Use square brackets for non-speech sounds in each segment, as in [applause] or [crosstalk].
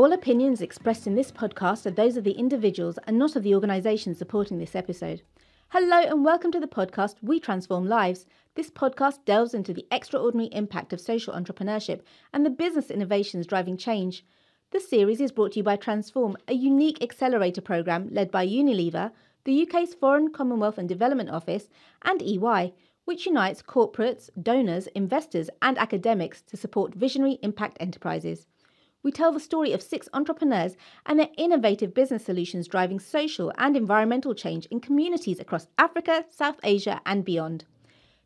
All opinions expressed in this podcast are those of the individuals and not of the organisation supporting this episode. Hello and welcome to the podcast We Transform Lives. This podcast delves into the extraordinary impact of social entrepreneurship and the business innovations driving change. The series is brought to you by Transform, a unique accelerator programme led by Unilever, the UK's Foreign, Commonwealth and Development Office, and EY, which unites corporates, donors, investors, and academics to support visionary impact enterprises we tell the story of six entrepreneurs and their innovative business solutions driving social and environmental change in communities across Africa, South Asia, and beyond.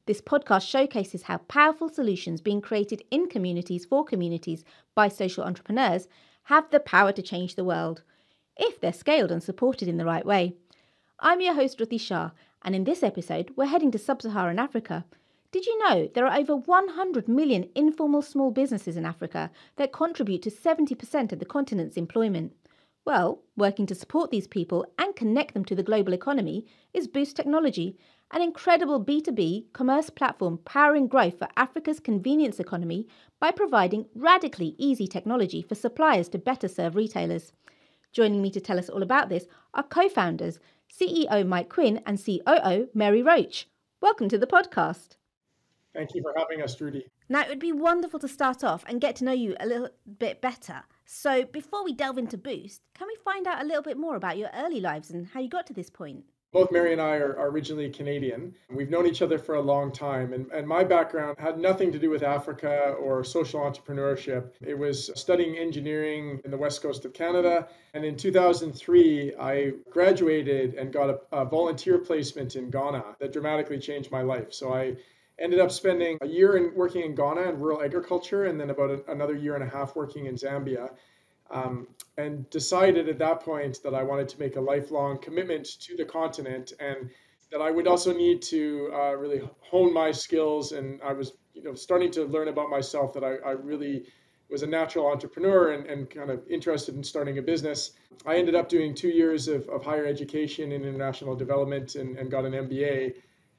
This podcast showcases how powerful solutions being created in communities for communities by social entrepreneurs have the power to change the world, if they're scaled and supported in the right way. I'm your host, Dhruti Shah, and in this episode, we're heading to sub Saharan Africa did you know there are over 100 million informal small businesses in Africa that contribute to 70% of the continent's employment? Well, working to support these people and connect them to the global economy is Boost Technology, an incredible B2B commerce platform powering growth for Africa's convenience economy by providing radically easy technology for suppliers to better serve retailers. Joining me to tell us all about this are co founders, CEO Mike Quinn and COO Mary Roach. Welcome to the podcast. Thank you for having us, Dhruti. Now, it would be wonderful to start off and get to know you a little bit better. So, before we delve into Boost, can we find out a little bit more about your early lives and how you got to this point? Both Mary and I are, are originally Canadian. We've known each other for a long time, and, and my background had nothing to do with Africa or social entrepreneurship. It was studying engineering in the west coast of Canada. And in 2003, I graduated and got a, a volunteer placement in Ghana that dramatically changed my life. So I ended up spending a year in working in Ghana in rural agriculture and then about a, another year and a half working in Zambia. Um, and decided at that point that I wanted to make a lifelong commitment to the continent and that I would also need to uh, really hone my skills. And I was, you know, starting to learn about myself that I, I really was a natural entrepreneur and, and kind of interested in starting a business. I ended up doing two years of, of higher education in international development and, and got an MBA.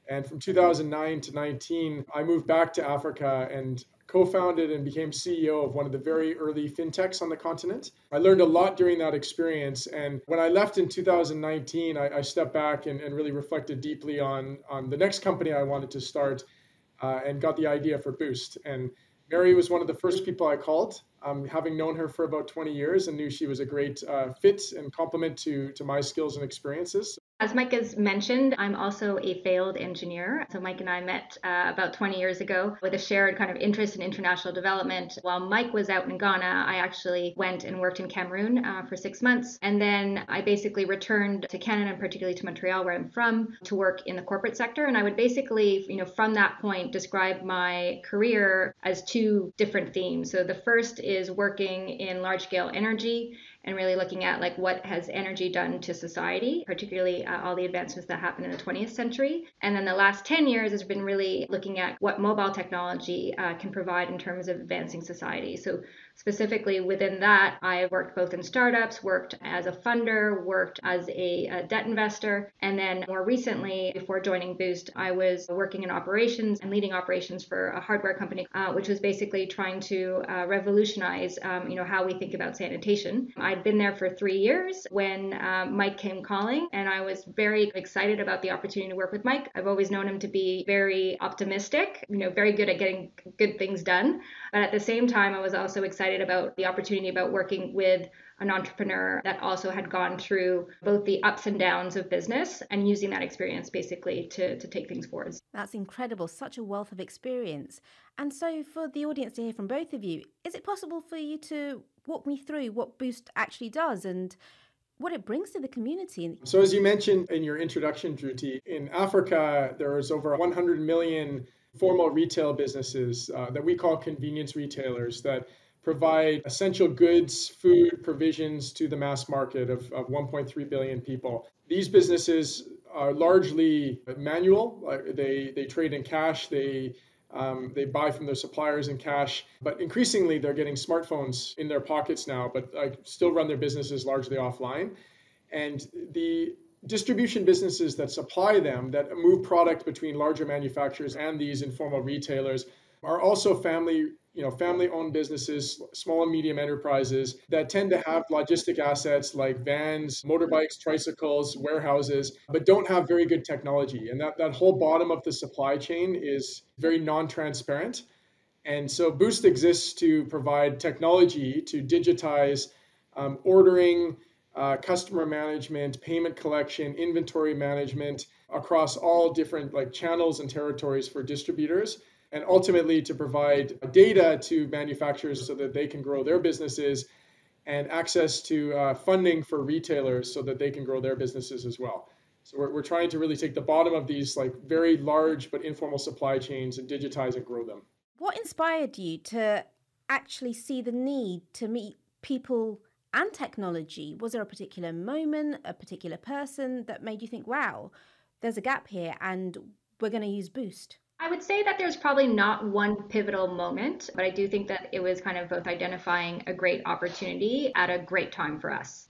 And from 2009 to 19, I moved back to Africa and co founded and became CEO of one of the very early fintechs on the continent. I learned a lot during that experience. And when I left in 2019, I, I stepped back and, and, really reflected deeply on, on the next company I wanted to start uh, and got the idea for Boost. And Mary was one of the first people I called, um, having known her for about 20 years and knew she was a great uh, fit and complement to, to my skills and experiences. As Mike has mentioned, I'm also a failed engineer. So Mike and I met uh, about 20 years ago with a shared kind of interest in international development. While Mike was out in Ghana, I actually went and worked in Cameroon uh, for six months. And then I basically returned to Canada, and particularly to Montreal, where I'm from, to work in the corporate sector. And I would basically, you know, from that point, describe my career as two different themes. So the first is working in large scale energy and really looking at like what has energy done to society, particularly uh, all the advancements that happened in the 20th century. And then the last 10 years has been really looking at what mobile technology uh, can provide in terms of advancing society. So Specifically within that, I have worked both in startups, worked as a funder, worked as a, a, debt investor, and then more recently, before joining Boost, I was working in operations and leading operations for a hardware company, uh, which was basically trying to uh, revolutionize, um, you know, how we think about sanitation. I'd been there for three years when uh, Mike came calling, and I was very excited about the opportunity to work with Mike. I've always known him to be very optimistic, you know, very good at getting good things done. But at the same time, I was also excited about the opportunity about working with an entrepreneur that also had gone through both the ups and downs of business and using that experience basically to, to take things forward. That's incredible. Such a wealth of experience. And so, for the audience to hear from both of you, is it possible for you to walk me through what Boost actually does and what it brings to the community. So, as you mentioned in your introduction, Dhruti, in Africa, there is over 100 million formal retail businesses uh, that we call convenience retailers that provide essential goods, food, provisions to the mass market of, of 1.3 billion people. These businesses are largely manual. They, they trade in cash, they, um, they buy from their suppliers in cash, but increasingly they're getting smartphones in their pockets now, but still run their businesses largely offline. And the distribution businesses that supply them, that move product between larger manufacturers and these informal retailers, are also family you know family owned businesses small and medium enterprises that tend to have logistic assets like vans motorbikes tricycles warehouses but don't have very good technology. And that, that whole bottom of the supply chain is very non-transparent. And so boost exists to provide technology to digitize um, ordering uh, customer management payment collection inventory management across all different like channels and territories for distributors and ultimately to provide data to manufacturers so that they can grow their businesses and access to uh, funding for retailers so that they can grow their businesses as well. So we're, we're trying to really take the bottom of these like very large but informal supply chains and digitize and grow them. What inspired you to actually see the need to meet people and technology? Was there a particular moment, a particular person that made you think, wow, there's a gap here and we're going to use Boost? I would say that there's probably not one pivotal moment, but I do think that it was kind of both identifying a great opportunity at a great time for us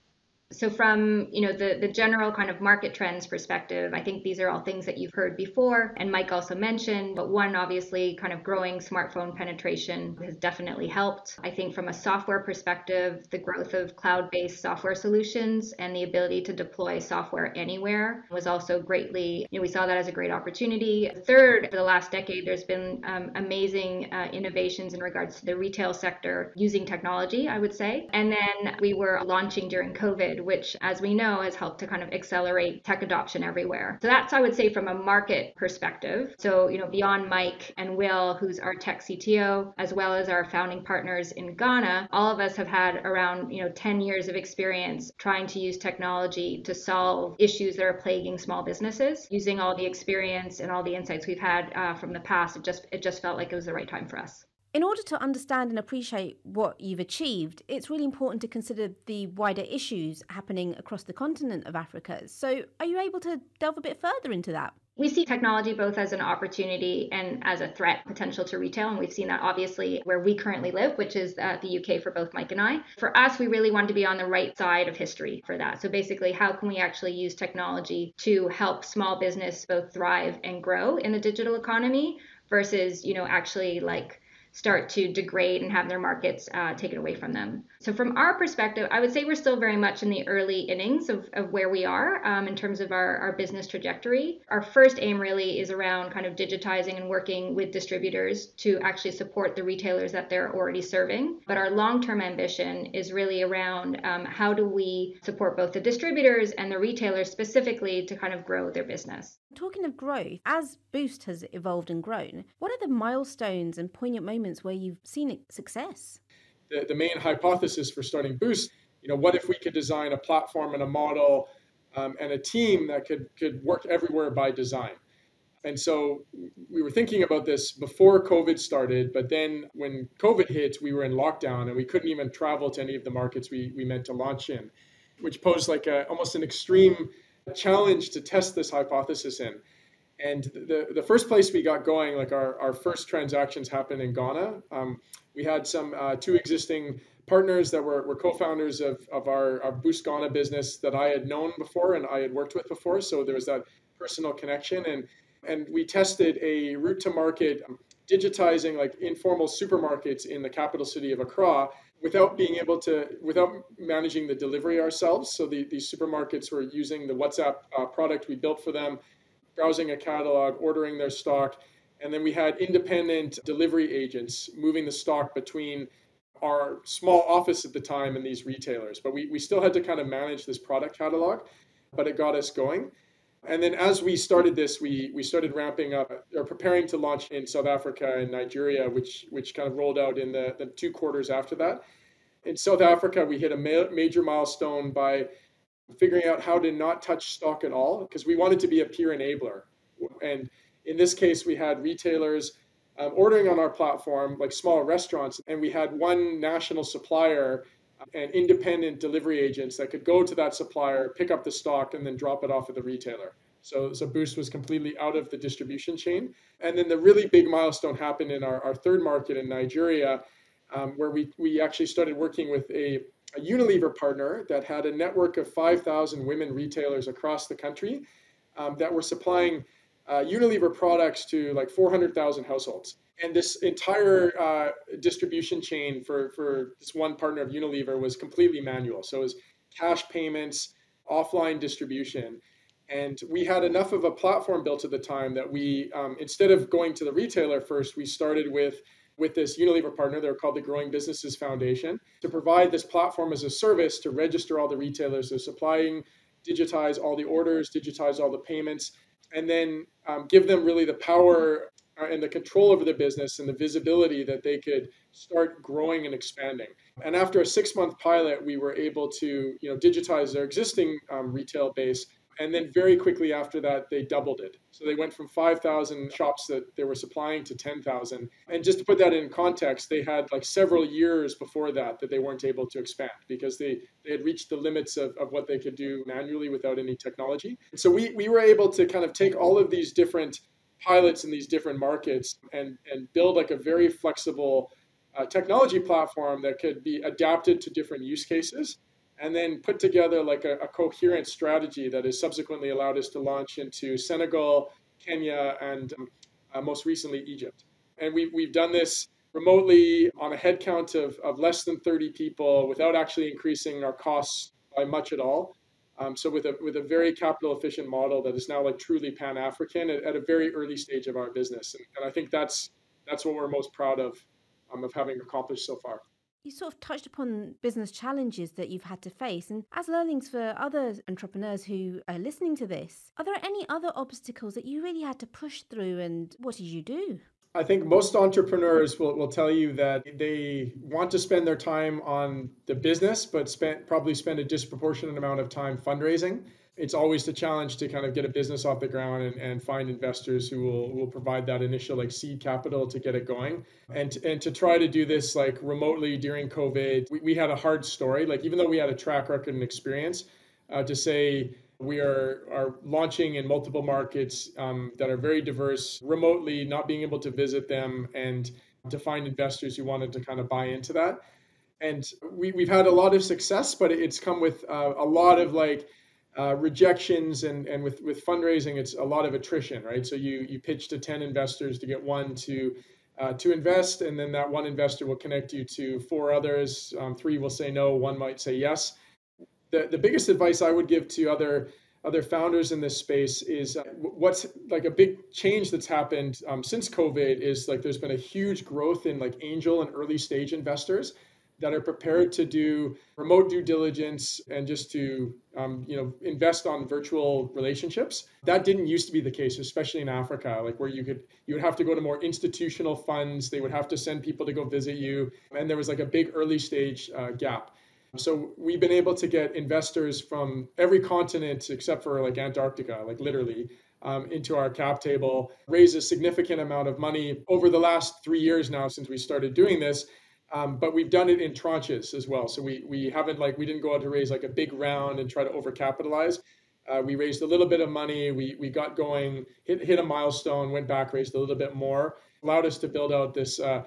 so from you know the the general kind of market trends perspective i think these are all things that you've heard before and mike also mentioned but one obviously kind of growing smartphone penetration has definitely helped. I think from a software perspective the growth of cloud-based software solutions and the ability to deploy software anywhere was also greatly you know we saw that as a great opportunity. Third for the last decade there's been um, amazing uh, innovations in regards to the retail sector using technology i would say. And then we were launching during covid COVID, which, as we know, has helped to kind of accelerate tech adoption everywhere. So that's, I would say, from a market perspective. So, you know, beyond Mike and Will, who's our tech CTO, as well as our founding partners in Ghana, all of us have had around, you know, 10 years of experience trying to use technology to solve issues that are plaguing small businesses. Using all the experience and all the insights we've had uh, from the past, it just it just felt like it was the right time for us. In order to understand and appreciate what you've achieved, it's really important to consider the wider issues happening across the continent of Africa. So, are you able to delve a bit further into that? We see technology both as an opportunity and as a threat potential to retail. And we've seen that obviously where we currently live, which is uh, the UK for both Mike and I. For us, we really want to be on the right side of history for that. So basically, how can we actually use technology to help small business both thrive and grow in the digital economy versus, you know, actually like start to degrade and have their markets uh, taken away from them. So, from our perspective, I would say we're still very much in the early innings of, of where we are um, in terms of our, our business trajectory. Our first aim really is around kind of digitizing and working with distributors to actually support the retailers that they're already serving. But our long term ambition is really around um, how do we support both the distributors and the retailers specifically to kind of grow their business. Talking of growth, as Boost has evolved and grown, what are the milestones and poignant moments where you've seen success? the, the main hypothesis for starting Boost, you know, what if we could design a platform and a model um, and a team that could could work everywhere by design? And so we were thinking about this before COVID started, but then when COVID hit, we were in lockdown and we couldn't even travel to any of the markets we, we meant to launch in, which posed like a, almost an extreme challenge to test this hypothesis in. And the, the first place we got going, like our, our first transactions happened in Ghana. Um, we had some uh, two existing partners that were, were co-founders of, of our, our Boost Ghana business that I had known before and I had worked with before. So there was that personal connection. And, and we tested a route to market digitizing like informal supermarkets in the capital city of Accra without being able to, without managing the delivery ourselves. So the, these supermarkets were using the WhatsApp uh, product we built for them, browsing a catalog, ordering their stock, and then we had independent delivery agents moving the stock between our small office at the time and these retailers. But we, we still had to kind of manage this product catalog, but it got us going. And then as we started this, we, we started ramping up or preparing to launch in South Africa and Nigeria, which, which kind of rolled out in the, the two quarters after that. In South Africa, we hit a ma- major milestone by figuring out how to not touch stock at all because we wanted to be a peer enabler. And in this case, we had retailers um, ordering on our platform, like small restaurants, and we had one national supplier and independent delivery agents that could go to that supplier, pick up the stock, and then drop it off at the retailer. So, so Boost was completely out of the distribution chain. And then the really big milestone happened in our, our third market in Nigeria, um, where we, we actually started working with a, a Unilever partner that had a network of 5,000 women retailers across the country um, that were supplying uh, Unilever products to like 400,000 households. And this entire uh, distribution chain for, for this one partner of Unilever was completely manual. So it was cash payments, offline distribution. And we had enough of a platform built at the time that we, um, instead of going to the retailer first, we started with with this Unilever partner. They're called the Growing Businesses Foundation to provide this platform as a service to register all the retailers they're supplying, digitize all the orders, digitize all the payments, and then um, give them really the power and the control over the business and the visibility that they could start growing and expanding. And after a six month pilot, we were able to you know digitize their existing um, retail base and then very quickly after that they doubled it. So they went from 5000 shops that they were supplying to 10000 and just to put that in context they had like several years before that that they weren't able to expand because they, they had reached the limits of, of what they could do manually without any technology. And so we, we were able to kind of take all of these different pilots in these different markets and, and build like a very flexible uh, technology platform that could be adapted to different use cases and then put together like a, a, coherent strategy that has subsequently allowed us to launch into Senegal, Kenya, and um, uh, most recently Egypt. And we've, we've done this remotely on a headcount of, of less than 30 people without actually increasing our costs by much at all. Um, so with a with a very capital efficient model that is now like truly pan African at, at, a very early stage of our business, and, and, I think that's that's what we're most proud of um, of having accomplished so far you sort of touched upon business challenges that you've had to face. And as learnings for other entrepreneurs who are listening to this, are there any other obstacles that you really had to push through and what did you do? I think most entrepreneurs will, will tell you that they want to spend their time on the business, but spend, probably spend a disproportionate amount of time fundraising. It's always the challenge to kind of get a business off the ground and, and find investors who will, will provide that initial like seed capital to get it going. And and to try to do this like remotely during covid we, we had a hard story. Like even though we had a track record and experience uh, to say we are are launching in multiple markets um, that are very diverse remotely not being able to visit them and to find investors who wanted to kind of buy into that and we, we've had a lot of success but it's come with uh, a lot of like uh, rejections and, and with, with fundraising, it's a lot of attrition, right? So you, you pitch to 10 investors to get one to, uh, to invest, and then that one investor will connect you to four others. Um, three will say no, one might say yes. The, the biggest advice I would give to other other founders in this space is uh, what's like a big change that's happened um, since COVID is like there's been a huge growth in like angel and early stage investors that are prepared to do remote due diligence and just to um, you know invest on virtual relationships. That didn't used to be the case especially in africa like where you could you would have to go to more institutional funds they would have to send people to go visit you and there was like a big early stage uh, gap so we've been able to get investors from every continent except for like antarctica like literally um, into our cap table raise a significant amount of money over the last three years now since we started doing this um, but we've done it in tranches as well. So we we haven't like we didn't go out to raise like a big round and try to overcapitalize. Uh, we raised a little bit of money. We we got going, hit hit a milestone, went back, raised a little bit more, allowed us to build out this uh,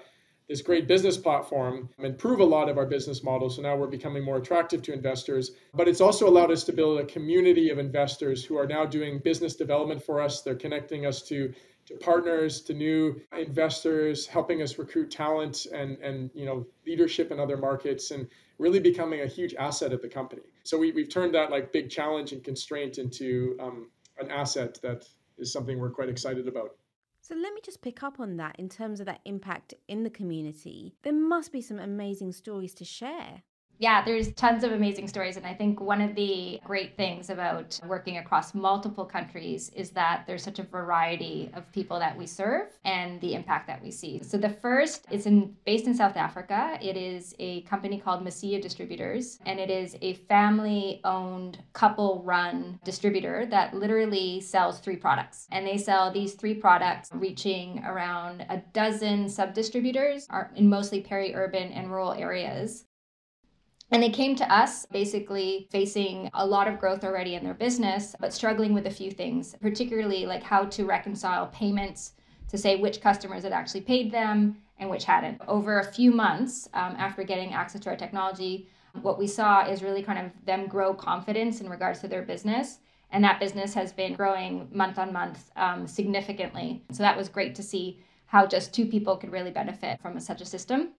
this great business platform and prove a lot of our business model. So now we're becoming more attractive to investors. But it's also allowed us to build a community of investors who are now doing business development for us. They're connecting us to to partners, to new investors, helping us recruit talent and, and you know leadership in other markets, and really becoming a huge asset of the company. So we, we've turned that like big challenge and constraint into um, an asset that is something we're quite excited about. So let me just pick up on that in terms of that impact in the community. There must be some amazing stories to share yeah, there's tons of amazing stories. And I think one of the great things about working across multiple countries is that there's such a variety of people that we serve and the impact that we see. So the first is in based in South Africa. It is a company called Masia Distributors, and it is a family-owned, couple-run distributor that literally sells three products. And they sell these three products reaching around a dozen sub-distributors in mostly peri-urban and rural areas and they came to us basically facing a lot of growth already in their business, but struggling with a few things, particularly like how to reconcile payments to say which customers had actually paid them and which hadn't. Over a few months um, after getting access to our technology, what we saw is really kind of them grow confidence in regards to their business. And that business has been growing month on month um, significantly. So that was great to see how just two people could really benefit from a, such a system.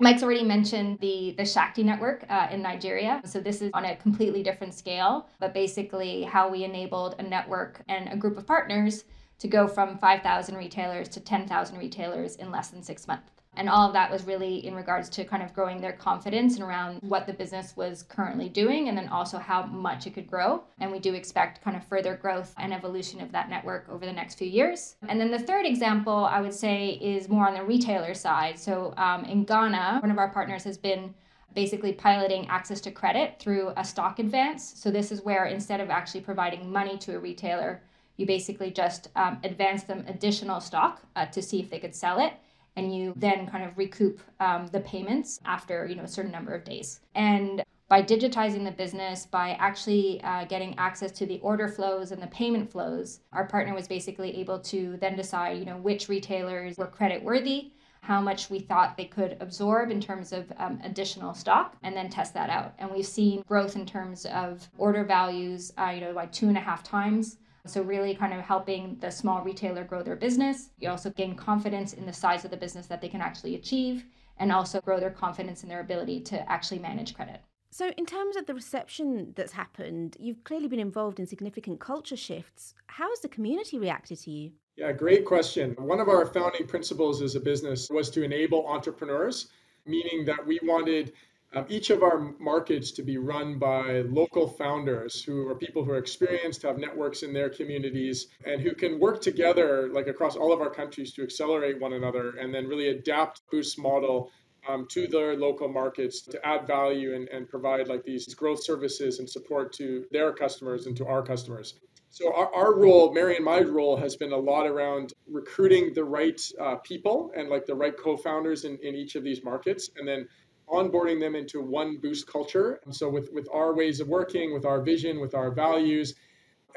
Mike's already mentioned the the Shakti network uh, in Nigeria. So this is on a completely different scale, but basically how we enabled a network and a group of partners to go from 5,000 retailers to 10,000 retailers in less than six months. And all of that was really in regards to kind of growing their confidence and around what the business was currently doing and then also how much it could grow. And we do expect kind of further growth and evolution of that network over the next few years. And then the third example I would say is more on the retailer side. So um, in Ghana, one of our partners has been basically piloting access to credit through a stock advance. So this is where instead of actually providing money to a retailer, you basically just um, advance them additional stock uh, to see if they could sell it and you then kind of recoup um, the payments after you know a certain number of days. And by digitizing the business by actually uh, getting access to the order flows and the payment flows our partner was basically able to then decide you know which retailers were credit worthy how much we thought they could absorb in terms of um, additional stock and then test that out. And we've seen growth in terms of order values uh, you know by two and a half times so, really kind of helping the small retailer grow their business. You also gain confidence in the size of the business that they can actually achieve, and also grow their confidence in their ability to actually manage credit. So, in terms of the reception that's happened, you've clearly been involved in significant culture shifts. How has the community reacted to you? Yeah, great question. One of our founding principles as a business was to enable entrepreneurs, meaning that we wanted um, each of our markets to be run by local founders who are people who are experienced, have networks in their communities, and who can work together, like across all of our countries, to accelerate one another and then really adapt Boost model um, to their local markets to add value and, and provide like these growth services and support to their customers and to our customers. So our, our role, Mary and my role, has been a lot around recruiting the right uh, people and like the right co-founders in, in each of these markets, and then onboarding them into one boost culture. And so with, with our ways of working, with our vision, with our values,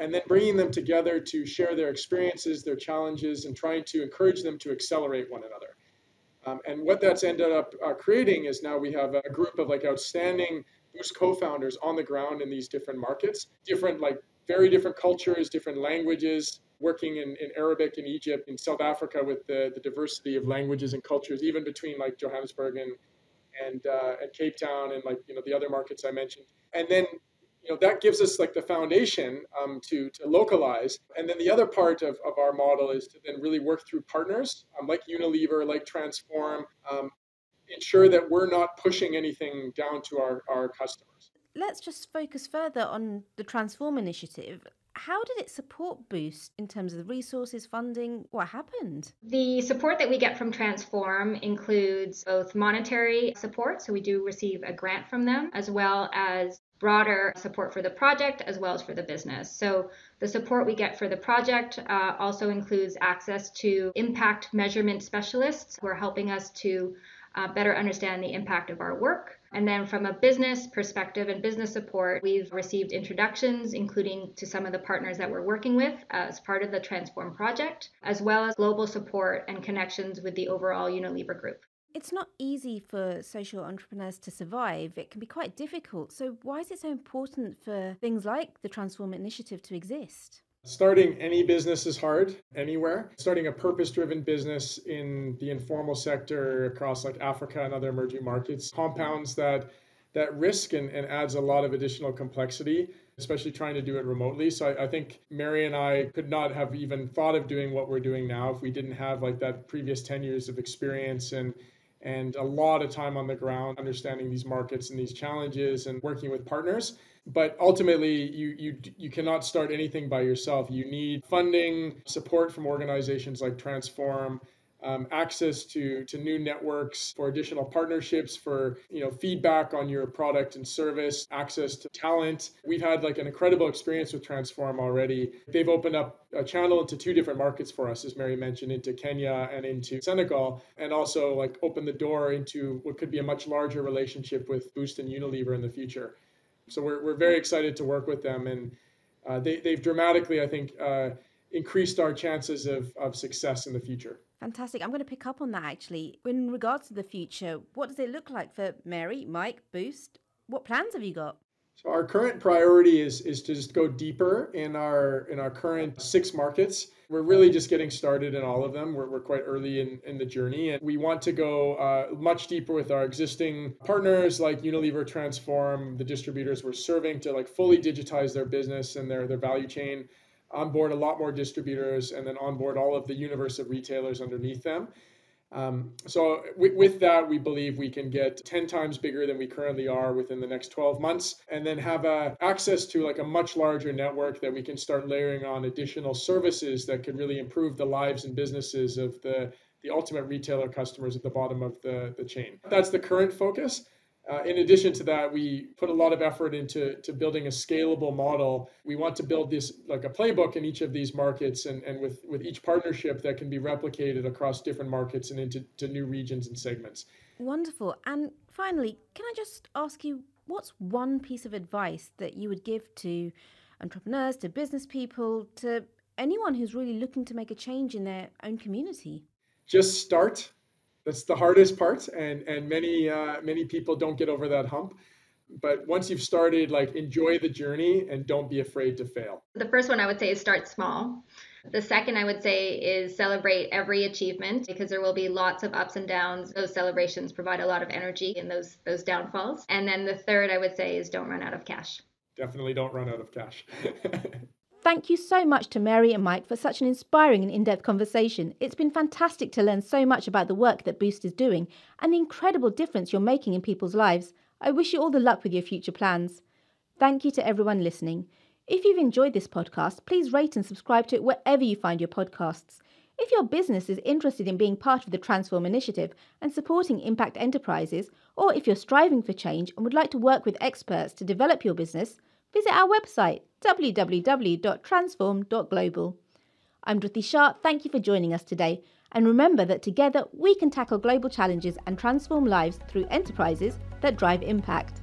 and then bringing them together to share their experiences, their challenges, and trying to encourage them to accelerate one another. Um, and what that's ended up uh, creating is now we have a group of like outstanding Boost co-founders on the ground in these different markets, different like very different cultures, different languages, working in, in Arabic in Egypt, in South Africa with the, the diversity of languages and cultures, even between like Johannesburg and, and uh, and Cape Town and like you know the other markets I mentioned, and then you know that gives us like the foundation um, to to localize, and then the other part of, of our model is to then really work through partners um, like Unilever, like Transform, um, ensure that we're not pushing anything down to our our customers. Let's just focus further on the Transform initiative. How did it support Boost in terms of the resources, funding? What happened? The support that we get from Transform includes both monetary support, so we do receive a grant from them, as well as broader support for the project as well as for the business. So the support we get for the project uh, also includes access to impact measurement specialists who are helping us to uh, better understand the impact of our work. And then from a business perspective and business support, we've received introductions, including to some of the partners that we're working with uh, as part of the Transform project, as well as global support and connections with the overall Unilever group. It's not easy for social entrepreneurs to survive. It can be quite difficult. So, why is it so important for things like the Transform Initiative to exist? Starting any business is hard anywhere. Starting a purpose driven business in the informal sector across like Africa and other emerging markets compounds that that risk and, and adds a lot of additional complexity, especially trying to do it remotely. So I, I, think Mary and I could not have even thought of doing what we're doing now if we didn't have like that previous 10 years of experience and and a lot of time on the ground understanding these markets and these challenges and working with partners but ultimately you you you cannot start anything by yourself. You need funding support from organizations like transform um, access to to new networks for additional partnerships for you know feedback on your product and service access to talent. We've had like an incredible experience with transform already. They've opened up a channel into two different markets for us as mary mentioned into kenya and into senegal and also like open the door into what could be a much larger relationship with boost and unilever in the future so we're, we're very excited to work with them, and uh, they, they've dramatically, I think, uh, increased our chances of, of success in the future. Fantastic. I'm going to pick up on that actually. In regards to the future, what does it look like for Mary, Mike, Boost? What plans have you got? So our current priority is is to just go deeper in our in our current six markets. We're really just getting started in all of them. We're, we're quite early in, in the journey, and we want to go uh, much deeper with our existing partners like Unilever, Transform, the distributors we're serving to like fully digitize their business and their their value chain, onboard a lot more distributors, and then onboard all of the universe of retailers underneath them. Um, so with, that, we believe we can get 10 times bigger than we currently are within the next 12 months, and then have uh, access to like a much larger network that we can start layering on additional services that could really improve the lives and businesses of the the ultimate retailer customers at the bottom of the, the chain. That's the current focus. Uh, in addition to that, we put a lot of effort into to building a scalable model. We want to build this like a playbook in each of these markets and, and with, with each partnership that can be replicated across different markets and into to new regions and segments. Wonderful. And finally, can I just ask you what's one piece of advice that you would give to entrepreneurs, to business people, to anyone who's really looking to make a change in their own community? Just start that's the hardest part and and many uh, many people don't get over that hump. But once you've started like enjoy the journey and don't be afraid to fail. The first one i would say is start small. The second i would say is celebrate every achievement because there will be lots of ups and downs. Those celebrations provide a lot of energy in those those downfalls. And then the third i would say is don't run out of cash. Definitely don't run out of cash [laughs] Thank you so much to Mary and Mike for such an inspiring and in depth conversation. It's been fantastic to learn so much about the work that Boost is doing and the incredible difference you're making in people's lives. I wish you all the luck with your future plans. Thank you to everyone listening. If you've enjoyed this podcast, please rate and subscribe to it wherever you find your podcasts. If your business is interested in being part of the Transform initiative and supporting impact enterprises, or if you're striving for change and would like to work with experts to develop your business, visit our website www.transform.global. I'm Dhruti Shah, Thank you for joining us today. And remember that together we can tackle global challenges and transform lives through enterprises that drive impact.